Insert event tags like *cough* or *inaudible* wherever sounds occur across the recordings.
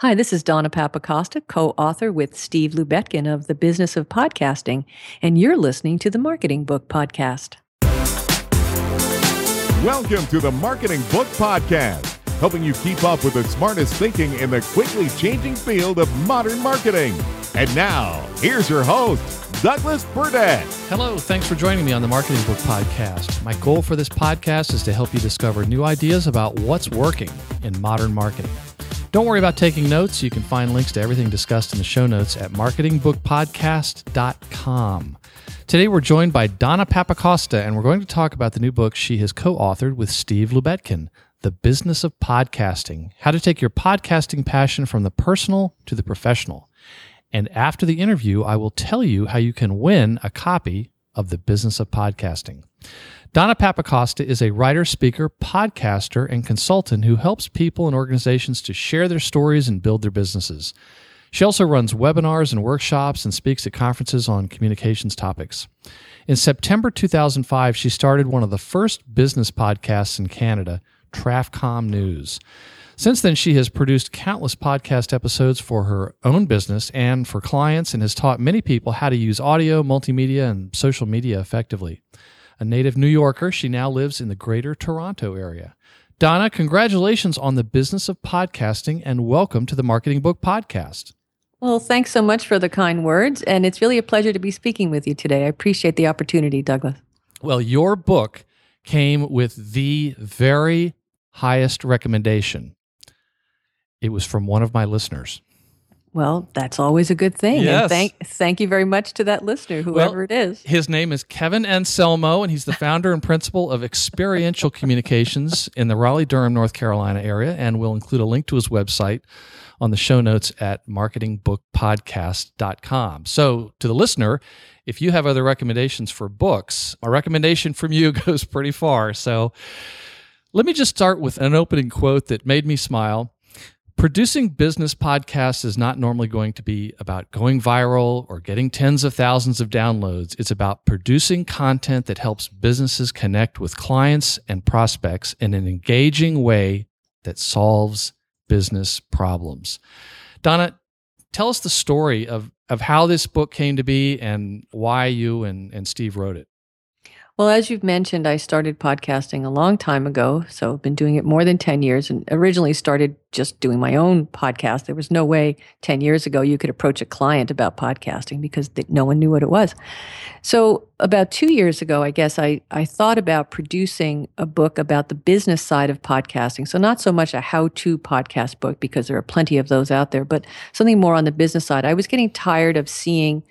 Hi, this is Donna Papacosta, co author with Steve Lubetkin of The Business of Podcasting, and you're listening to the Marketing Book Podcast. Welcome to the Marketing Book Podcast, helping you keep up with the smartest thinking in the quickly changing field of modern marketing. And now, here's your host, Douglas Burdett. Hello, thanks for joining me on the Marketing Book Podcast. My goal for this podcast is to help you discover new ideas about what's working in modern marketing. Don't worry about taking notes. You can find links to everything discussed in the show notes at marketingbookpodcast.com. Today, we're joined by Donna Papacosta, and we're going to talk about the new book she has co authored with Steve Lubetkin The Business of Podcasting How to Take Your Podcasting Passion from the Personal to the Professional. And after the interview, I will tell you how you can win a copy of The Business of Podcasting. Donna Papacosta is a writer, speaker, podcaster, and consultant who helps people and organizations to share their stories and build their businesses. She also runs webinars and workshops and speaks at conferences on communications topics. In September 2005, she started one of the first business podcasts in Canada, Trafcom News. Since then, she has produced countless podcast episodes for her own business and for clients and has taught many people how to use audio, multimedia, and social media effectively. A native New Yorker, she now lives in the greater Toronto area. Donna, congratulations on the business of podcasting and welcome to the Marketing Book Podcast. Well, thanks so much for the kind words. And it's really a pleasure to be speaking with you today. I appreciate the opportunity, Douglas. Well, your book came with the very highest recommendation. It was from one of my listeners. Well, that's always a good thing. Yes. And thank thank you very much to that listener, whoever Well, it is. His name is Kevin Anselmo, and he's the founder and principal of Experiential Communications in the Raleigh Durham, North Carolina area. And we'll include a link to his website on the show notes at marketingbookpodcast.com. So, to the listener, if you have other recommendations for books, a recommendation from you *laughs* goes pretty far. So, let me just start with an opening quote that made me smile. Producing business podcasts is not normally going to be about going viral or getting tens of thousands of downloads. It's about producing content that helps businesses connect with clients and prospects in an engaging way that solves business problems. Donna, tell us the story of, of how this book came to be and why you and, and Steve wrote it. Well, as you've mentioned, I started podcasting a long time ago. So I've been doing it more than 10 years and originally started just doing my own podcast. There was no way 10 years ago you could approach a client about podcasting because no one knew what it was. So about two years ago, I guess I, I thought about producing a book about the business side of podcasting. So not so much a how to podcast book because there are plenty of those out there, but something more on the business side. I was getting tired of seeing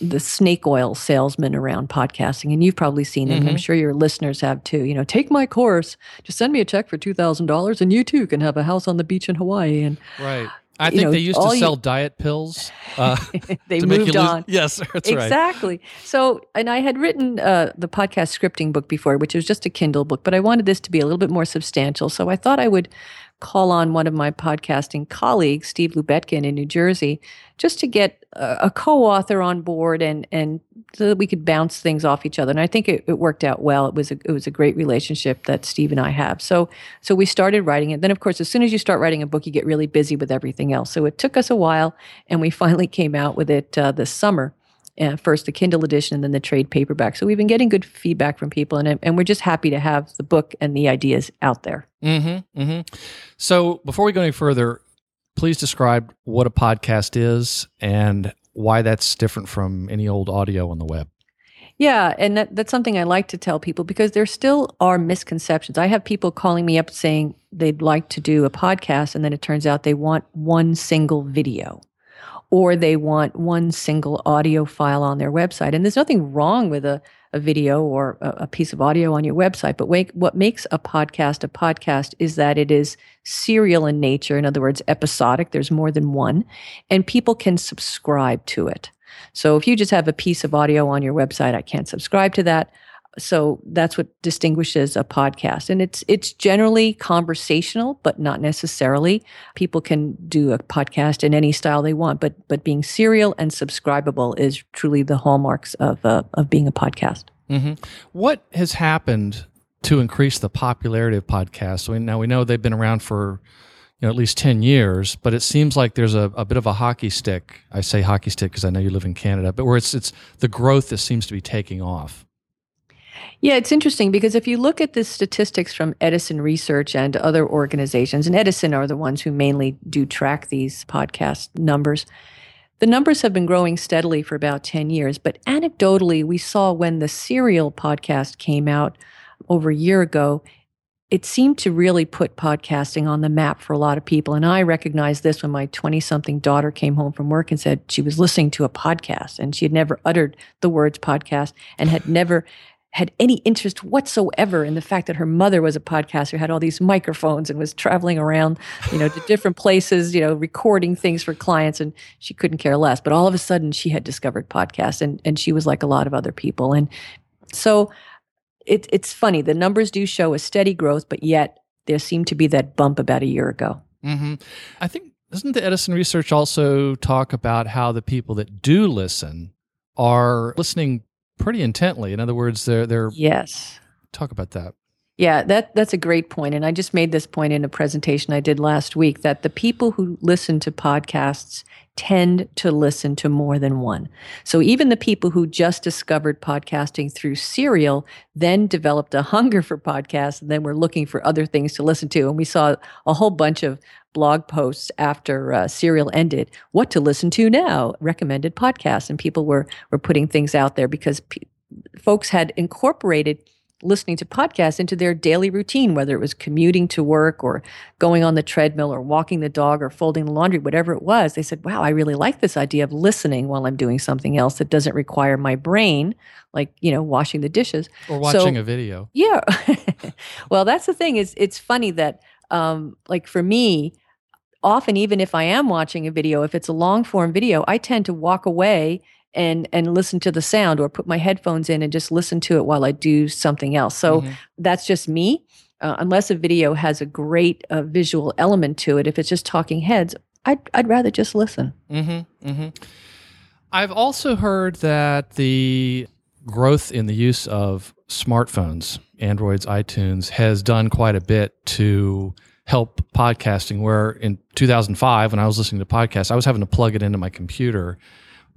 the snake oil salesman around podcasting and you've probably seen it and i'm sure your listeners have too. You know take my course. Just send me a check for $2000 and you too can have a house on the beach in hawaii. And Right. I think know, they used to you- sell diet pills. Uh, *laughs* they to make moved you lose- on. Yes, *laughs* that's right. exactly. So and i had written uh, the podcast scripting book before which was just a kindle book but i wanted this to be a little bit more substantial. So i thought i would call on one of my podcasting colleagues steve lubetkin in new jersey just to get a, a co-author on board and and so that we could bounce things off each other. And i think it, it worked out well. It was a, it was a great relationship that steve and i have. So so we started writing it. Then of course as soon as you start writing a book you get really busy with everything else. So it took us a while and we *laughs* finally came out with it uh, this summer uh, first the Kindle edition and then the trade paperback. So we've been getting good feedback from people, and and we're just happy to have the book and the ideas out there. Mm-hmm, mm-hmm. So before we go any further, please describe what a podcast is and why that's different from any old audio on the web. Yeah, and that, that's something I like to tell people because there still are misconceptions. I have people calling me up saying they'd like to do a podcast, and then it turns out they want one single video or they want one single audio file on their website. And there's nothing wrong with a, a video or a, a piece of audio on your website. But what makes a podcast a podcast is that it is serial in nature. In other words, episodic. There's more than one, and people can subscribe to it. So if you just have a piece of audio on your website, I can't subscribe to that. So that's what distinguishes a podcast. And it's it's generally conversational, but not necessarily. People can do a podcast in any style they want, but but being serial and subscribable is truly the hallmarks of uh, of being a podcast. Mm-hmm. What has happened to increase the popularity of podcasts? We, now we know they've been around for you know, at least 10 years, but it seems like there's a, a bit of a hockey stick. I say hockey stick because I know you live in Canada, but where it's, it's the growth that seems to be taking off. Yeah, it's interesting because if you look at the statistics from Edison Research and other organizations, and Edison are the ones who mainly do track these podcast numbers, the numbers have been growing steadily for about 10 years. But anecdotally, we saw when the Serial podcast came out over a year ago, it seemed to really put podcasting on the map for a lot of people. And I recognized this when my 20 something daughter came home from work and said she was listening to a podcast and she had never uttered the words podcast and had never had any interest whatsoever in the fact that her mother was a podcaster, had all these microphones and was traveling around, you know, to *laughs* different places, you know, recording things for clients and she couldn't care less. But all of a sudden she had discovered podcasts and, and she was like a lot of other people. And so it, it's funny. The numbers do show a steady growth, but yet there seemed to be that bump about a year ago. Mm-hmm. I think doesn't the Edison research also talk about how the people that do listen are listening pretty intently? In other words, they're they're yes. Talk about that. Yeah, that that's a great point, and I just made this point in a presentation I did last week that the people who listen to podcasts tend to listen to more than one. So even the people who just discovered podcasting through Serial then developed a hunger for podcasts and then were looking for other things to listen to. And we saw a whole bunch of blog posts after uh, Serial ended. What to listen to now? Recommended podcasts, and people were were putting things out there because p- folks had incorporated listening to podcasts into their daily routine, whether it was commuting to work or going on the treadmill or walking the dog or folding the laundry, whatever it was. They said, wow, I really like this idea of listening while I'm doing something else that doesn't require my brain, like, you know, washing the dishes. Or watching so, a video. Yeah. *laughs* well, that's the thing is it's funny that um, like for me, often even if I am watching a video, if it's a long form video, I tend to walk away and and listen to the sound or put my headphones in and just listen to it while I do something else. So mm-hmm. that's just me. Uh, unless a video has a great uh, visual element to it, if it's just talking heads, I'd I'd rather just listen. Mm-hmm, mm-hmm. I've also heard that the growth in the use of smartphones, Androids, iTunes, has done quite a bit to help podcasting. Where in 2005, when I was listening to podcasts, I was having to plug it into my computer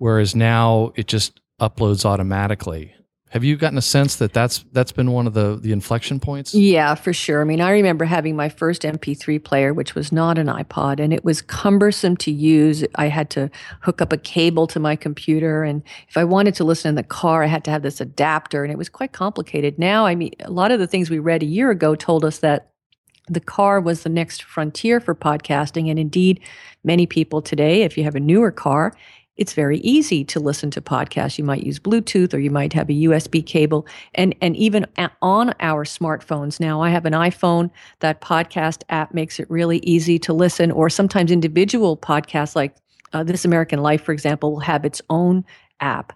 whereas now it just uploads automatically. Have you gotten a sense that that's that's been one of the the inflection points? Yeah, for sure. I mean, I remember having my first MP3 player, which was not an iPod, and it was cumbersome to use. I had to hook up a cable to my computer, and if I wanted to listen in the car, I had to have this adapter, and it was quite complicated. Now, I mean, a lot of the things we read a year ago told us that the car was the next frontier for podcasting, and indeed, many people today, if you have a newer car, it's very easy to listen to podcasts. You might use Bluetooth or you might have a USB cable. And, and even on our smartphones now, I have an iPhone. That podcast app makes it really easy to listen, or sometimes individual podcasts like uh, This American Life, for example, will have its own app.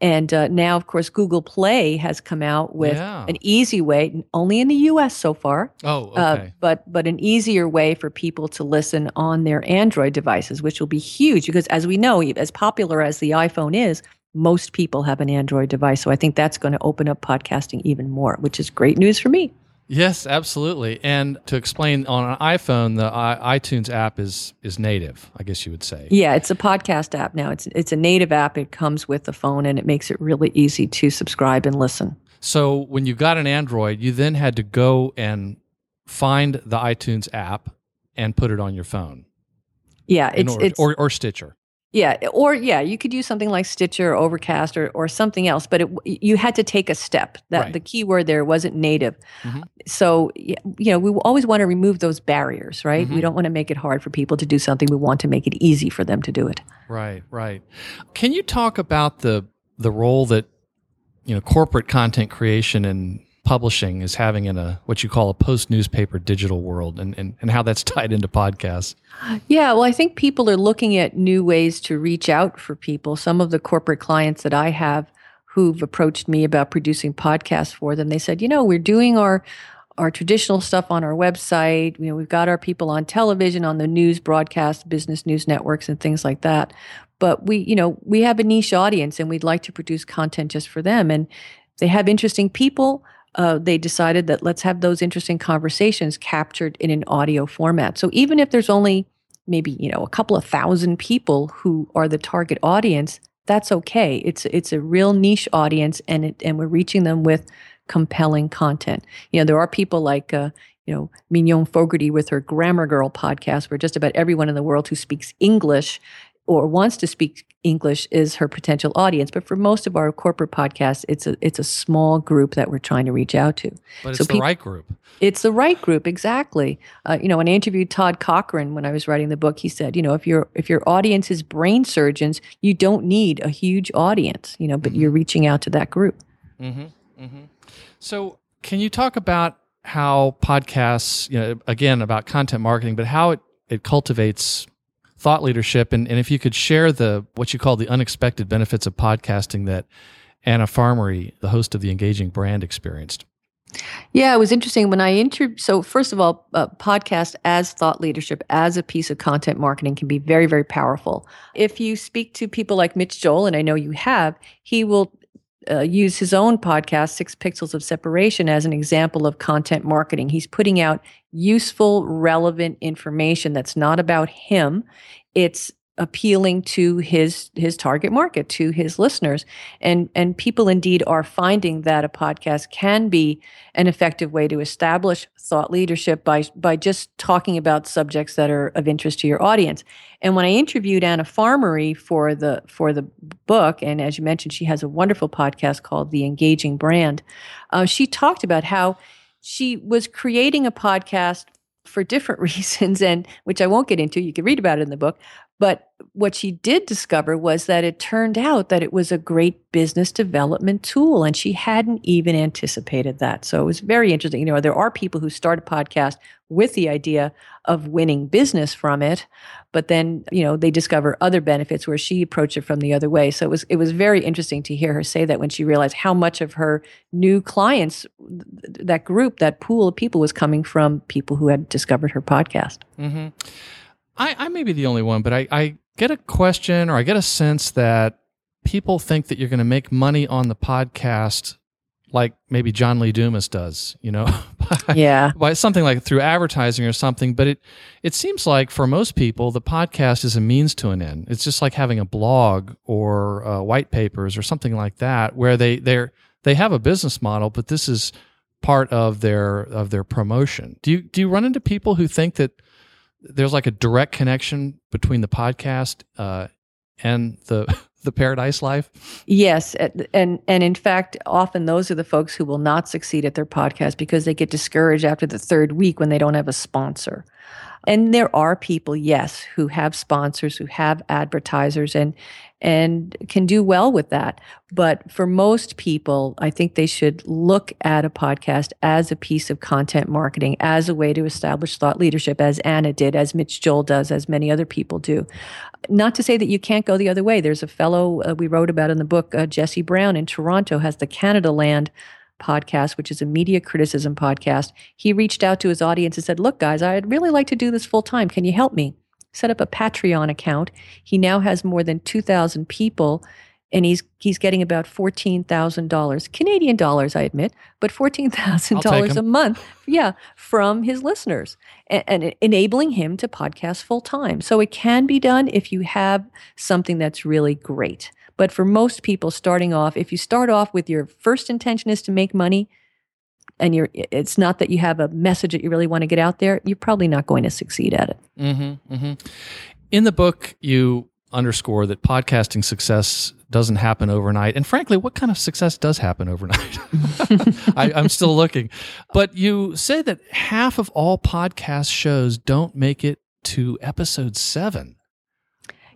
And uh, now, of course, Google Play has come out with yeah. an easy way, only in the U.S. so far. Oh, uh, okay. Uh, but but an easier way for people to listen on their Android devices, which will be huge because, as we know, as popular as the iPhone is, most people have an Android device. So I think that's going to open up podcasting even more, which is great news for me. Yes, absolutely. And to explain, on an iPhone, the uh, iTunes app is is native. I guess you would say. Yeah, it's a podcast app now. It's it's a native app. It comes with the phone, and it makes it really easy to subscribe and listen. So when you got an Android, you then had to go and find the iTunes app and put it on your phone. Yeah, it's, order, it's or or Stitcher. Yeah, or yeah, you could use something like Stitcher, Overcast, or or something else. But it, you had to take a step. That right. the key word there wasn't native. Mm-hmm. So you know, we always want to remove those barriers, right? Mm-hmm. We don't want to make it hard for people to do something. We want to make it easy for them to do it. Right, right. Can you talk about the the role that you know corporate content creation and publishing is having in a what you call a post newspaper digital world and, and, and how that's *laughs* tied into podcasts. Yeah well i think people are looking at new ways to reach out for people. Some of the corporate clients that i have who've approached me about producing podcasts for them they said you know we're doing our our traditional stuff on our website. You know we've got our people on television on the news broadcast business news networks and things like that. But we you know we have a niche audience and we'd like to produce content just for them. And they have interesting people uh, they decided that let's have those interesting conversations captured in an audio format. So even if there's only maybe you know a couple of thousand people who are the target audience, that's okay. It's it's a real niche audience, and it, and we're reaching them with compelling content. You know, there are people like uh, you know Mignon Fogarty with her Grammar Girl podcast, where just about everyone in the world who speaks English or wants to speak English is her potential audience. But for most of our corporate podcasts, it's a it's a small group that we're trying to reach out to. But it's so the right group. It's the right group, exactly. Uh, you know, when I interviewed Todd Cochran when I was writing the book, he said, you know, if your if your audience is brain surgeons, you don't need a huge audience, you know, but mm-hmm. you're reaching out to that group. Mm-hmm. Mm-hmm. So, can you talk about how podcasts, you know, again about content marketing, but how it it cultivates thought leadership and, and if you could share the what you call the unexpected benefits of podcasting that Anna Farmery, the host of the Engaging Brand, experienced. Yeah, it was interesting when I inter. So first of all, uh, podcast as thought leadership as a piece of content marketing can be very, very powerful. If you speak to people like Mitch Joel, and I know you have, he will uh, use his own podcast, Six Pixels of Separation, as an example of content marketing. He's putting out useful, relevant information that's not about him. It's appealing to his his target market to his listeners. And and people indeed are finding that a podcast can be an effective way to establish thought leadership by by just talking about subjects that are of interest to your audience. And when i interviewed anna farmery for the for the book and as you mentioned she has a wonderful podcast called the engaging brand uh, she talked about how she was creating a podcast for different *laughs* reasons and which I won't get into you can read about it in the book but what she did discover was that it turned out that it was a great business development tool, and she hadn't even anticipated that. So it was very interesting. You know, there are people who start a podcast with the idea of winning business from it, but then you know they discover other benefits where she approached it from the other way. So it was it was very interesting to hear her say that when she realized how much of her new clients, that group, that pool of people, was coming from people who had discovered her podcast. Mm-hmm. I, I may be the only one, but I, I get a question or I get a sense that people think that you're going to make money on the podcast like maybe John Lee Dumas does, you know, *laughs* by, yeah, by something like through advertising or something. But it it seems like for most people, the podcast is a means to an end. It's just like having a blog or uh, white papers or something like that, where they they're they have a business model, but this is part of their of their promotion. Do you do you run into people who think that there's like a direct connection between the podcast uh, and the *laughs* the paradise life? Yes and and in fact often those are the folks who will not succeed at their podcast because they get discouraged after the third week when they don't have a sponsor. And there are people yes who have sponsors who have advertisers and and can do well with that. But for most people, I think they should look at a podcast as a piece of content marketing, as a way to establish thought leadership, as Anna did, as Mitch Joel does, as many other people do. Not to say that you can't go the other way. There's a fellow uh, we wrote about in the book, uh, Jesse Brown in Toronto, has the Canadaland podcast, which is a media criticism podcast. He reached out to his audience and said, Look, guys, I'd really like to do this full time. Can you help me? Set up a Patreon account. He now has more than 2,000 people and he's he's getting about fourteen thousand dollars Canadian dollars, I admit, but fourteen thousand dollars a month, yeah, from his listeners, and, and, enabling him to podcast full time. So it can be done if you have something that's really great. But for most people, starting off, if you start off with your first intention is to make money, and you're it's not that you have a message that you really want to get out there you're probably not going to succeed at it. Mm-hmm, mm-hmm. in the book you underscore that podcasting success doesn't happen overnight. And frankly what kind of success does happen overnight? *laughs* I, i'm still looking. But you say that half of all podcast shows don't make it to episode seven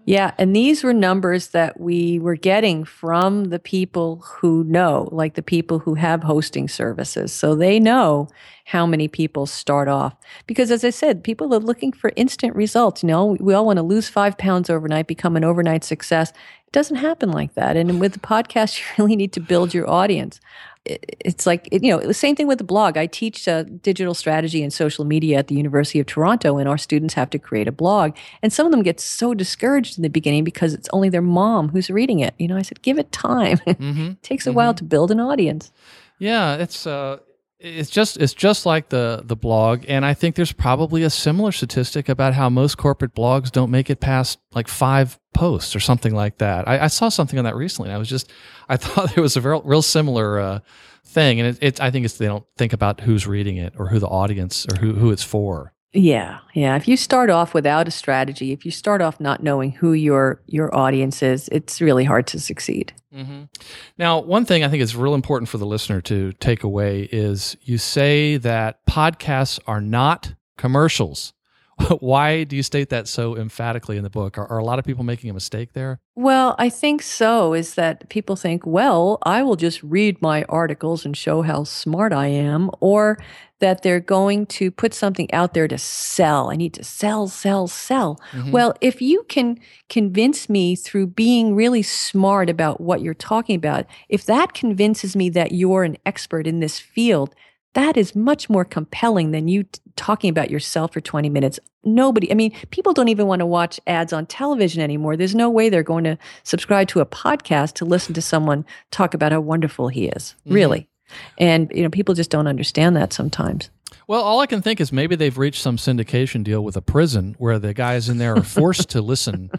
yeah, and these were numbers that we were getting from the people who know, like the people who have hosting services. So they know how many people start off. Because as I said, people are looking for instant results. You know, we all want to lose five pounds overnight, become an overnight success. It doesn't happen like that. And with the podcast, *laughs* you really need to build your audience it's like you know the same thing with the blog. I teach uh, digital strategy and social media at the university of toronto and our students have to create a blog. And some of them get so discouraged in the beginning because it's only their mom who's reading it. You know i said give it time. *laughs* Mm-hmm. it takes a mm-hmm. while to build an audience. Yeah, it's uh it's just it's just like the the blog and I think there's probably a similar statistic about how most corporate blogs don't make it past like five posts or something like that. I, I saw something on that recently. I was just *laughs* I thought there was a real real similar uh, thing, and it, it's I think it's they don't think about who's reading it or who the audience or who who it's for. Yeah, yeah. If you start off without a strategy, if you start off not knowing who your your audience is, it's really hard to succeed. Mm-hmm. Now, one thing I think is real important for the listener to take away is you say that podcasts are not commercials. *laughs* Why do you state that so emphatically in the book? Are, are, a lot of people making a mistake there? Well, I think so. Is that people think, well, I will just read my articles and show how smart I am, or that they're going to put something out there to sell. I need to sell, sell, sell. Mm-hmm. Well, if you can convince me through being really smart about what you're talking about, if that convinces me that you're an expert in this field, that is much more compelling than you t- talking about yourself for 20 minutes. Nobody, I mean, people don't even want to watch ads on television anymore. There's no way they're going to subscribe to a podcast to listen to someone talk about how wonderful he is, mm-hmm. really. And, you know, people just don't understand that sometimes. Well, all I can think is maybe they've reached some syndication deal with a prison where the guys in there are forced to listen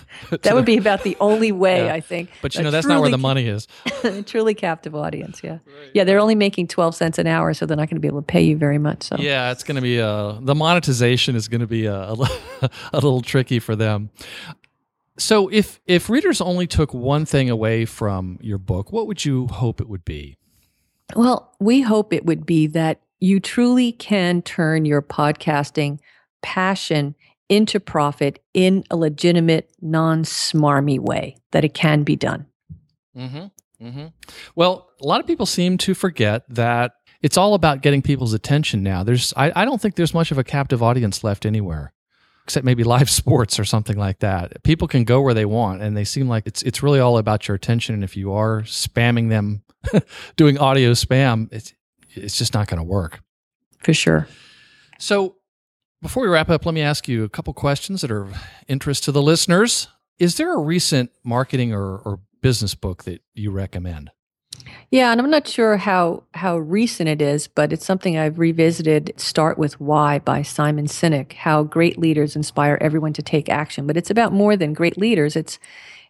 *laughs* that would be about the only way, yeah. I think. But you know, that's not where the money is. *laughs* truly captive audience, yeah. Right. Yeah, they're only making 12 cents an hour, so they're not going to be able to pay you very much. So Yeah, it's going to be, uh, the monetization is going to be uh, a, a, *laughs* a little tricky for them. So if if readers only took one thing away from your book, what would you hope it would be? Well, we hope it would be that you truly can turn your podcasting passion into profit in a legitimate, non smarmy way, that it can be done. Mm-hmm. Mm-hmm. Well, a lot of people seem to forget that it's all about getting people's attention now. There's, I, I don't think there's much of a captive audience left anywhere, except maybe live *laughs* sports or something like that. People can go where they want, and they seem like it's it's really all about your attention. And if you are spamming them, *laughs* doing audio spam, it's it's just not going to work. For sure. So before we wrap up, let me ask you a couple questions that are of interest to the listeners. Is there a recent marketing or, or business book that you recommend? Yeah, and I'm not sure how how recent it is, but it's something I've revisited. Start with Why by Simon Sinek. How great leaders inspire everyone to take action, but it's about more than great leaders. It's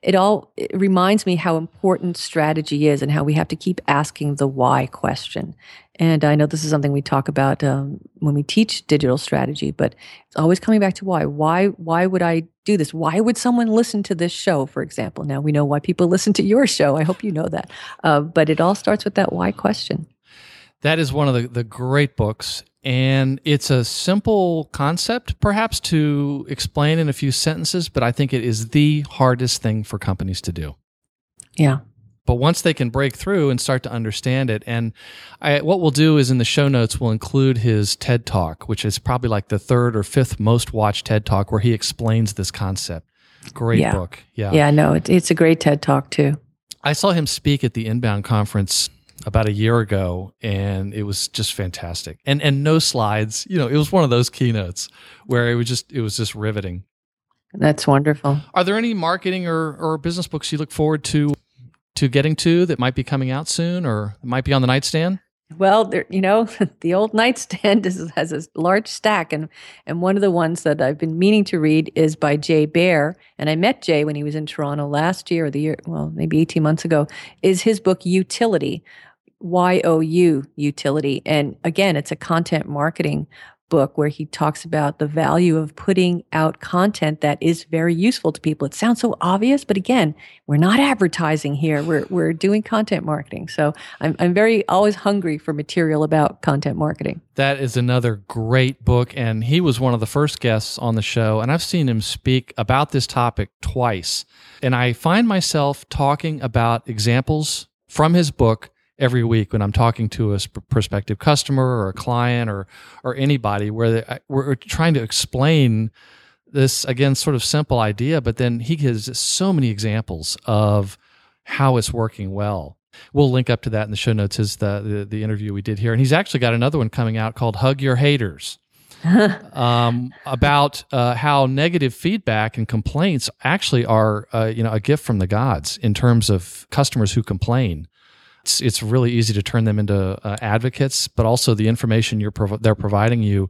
it all it reminds me how important strategy is and how we have to keep asking the why question. And I know this is something we talk about um, when we teach digital strategy, but it's always coming back to why. Why? Why would I do this? Why would someone listen to this show, for example? Now we know why people *laughs* listen to your show. I hope you know that. Uh, but it all starts with that why question. That is one of the, the great books. And it's a simple concept, perhaps, to explain in a few sentences, but I think it is the hardest thing for companies to do. Yeah. But once they can break through and start to understand it, and I, what we'll do is in the show notes, we'll include his TED Talk, which is probably like the third or fifth most watched TED Talk, where he explains this concept. Great yeah. book. Yeah. Yeah, no, it, it's a great TED Talk, too. I saw him speak at the Inbound conference about a year ago and it was just fantastic and and no slides you know it was one of those keynotes where it was just it was just riveting that's wonderful are there any marketing or or business books you look forward to to getting to that might be coming out soon or might be on the nightstand? Well, there, you know, *laughs* the old nightstand is, has a large stack, and and one of the ones that I've been meaning to read is by Jay Baer, and I met Jay when he was in Toronto last year or the year, well, maybe eighteen months ago. Is his book Youtility, Y O U Utility, and again, it's a content marketing book where he talks about the value of putting out content that is very useful to people. It sounds so obvious, but again, we're not advertising here. We're we're doing content marketing. So I'm I'm very always hungry for material about content marketing. That is another great book and he was one of the first guests on the show and I've seen him speak about this topic twice. And I find myself talking about examples from his book every week when I'm talking to a prospective customer or a client or or anybody where they, we're trying to explain this again sort of simple idea but then he gives so many examples of how it's working well. We'll link up to that in the show notes as the, the, the interview we did here. And he's actually got another one coming out called hug your haters. *laughs* Um, about uh, how negative feedback and complaints actually are uh, you know a gift from the gods in terms of customers who complain It's, it's really easy to turn them into uh, advocates, but also the information you're prov- they're providing you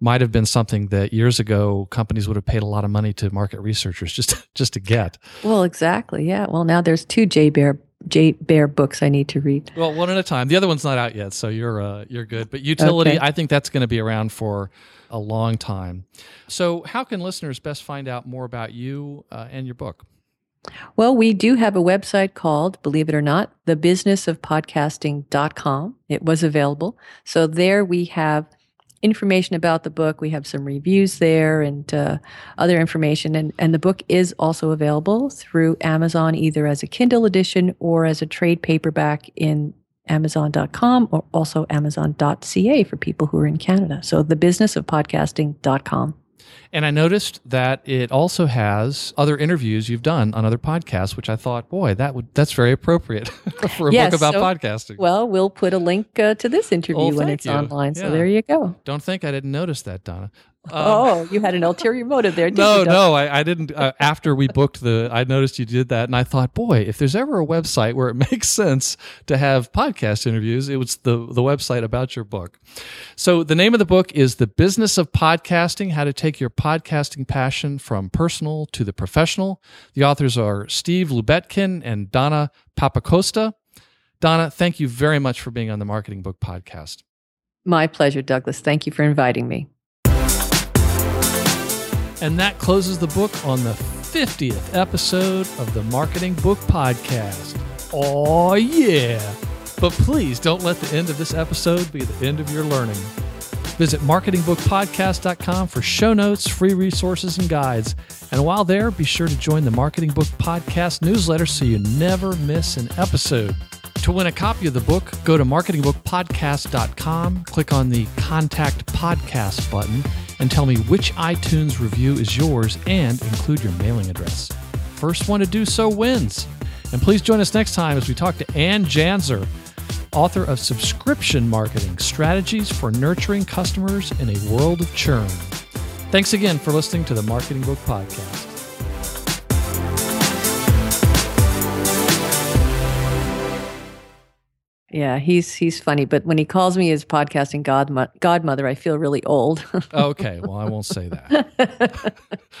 might have been something that years ago companies would have paid a lot of money to market researchers just *laughs* just to get. Well, exactly. Yeah. Well, now there's two Jay Baer Jay Baer books I need to read. Well, one at a time. The other one's not out yet, so you're uh, you're good. But Youtility, Okay. I think that's going to be around for a long time. So, how can listeners best find out more about you uh, and your book? Well, we do have a website called, believe it or not, thebusinessofpodcasting.com. It was available. So there we have information about the book. We have some reviews there and uh, other information. And, and the book is also available through Amazon, either as a Kindle edition or as a trade paperback in Amazon.com or also Amazon.ca for people who are in Canada. So thebusinessofpodcasting.com. And I noticed that it also has other interviews you've done on other podcasts, which I thought, boy, that would that's very appropriate *laughs* for a Yes, book about so- podcasting. Well, we'll put a link uh, to this interview Oh, when it's you. online. So there you go. Don't think I didn't notice that, Donna. Um, oh, you had an ulterior motive there, no, you? No, I, I didn't. Uh, after we booked the, I noticed you did that, and I thought, boy, if there's ever a website where it *laughs* makes sense to have podcast interviews, it was the the website about your book. So the name of the book is "The Business of Podcasting: How to Take Your Podcasting Passion from Personal to the Professional." The authors are Steve Lubetkin and Donna Papacosta. Donna, thank you very much for being on the Marketing Book Podcast. My pleasure, Douglas. Thank you for inviting me. And that closes the book on the 50th episode of the Marketing Book Podcast. Oh, yeah. But please don't let the end of this episode be the end of your learning. Visit marketingbookpodcast.com for show notes, free resources, and guides. And while there, be sure to join the Marketing Book Podcast newsletter so you never miss an episode. To win a copy of the book, go to marketingbookpodcast.com, click on the Contact Podcast button, and tell me which iTunes review is yours and include your mailing address. First one to do so wins. And please join us next time as we talk to Anne Janzer, author of Subscription Marketing Strategies for Nurturing Customers in a World of Churn. Thanks again for listening to the Marketing Book Podcast. Yeah, he's he's funny, but when he calls me his podcasting godmo- godmother, I feel really old. Okay, well, I won't say that. *laughs*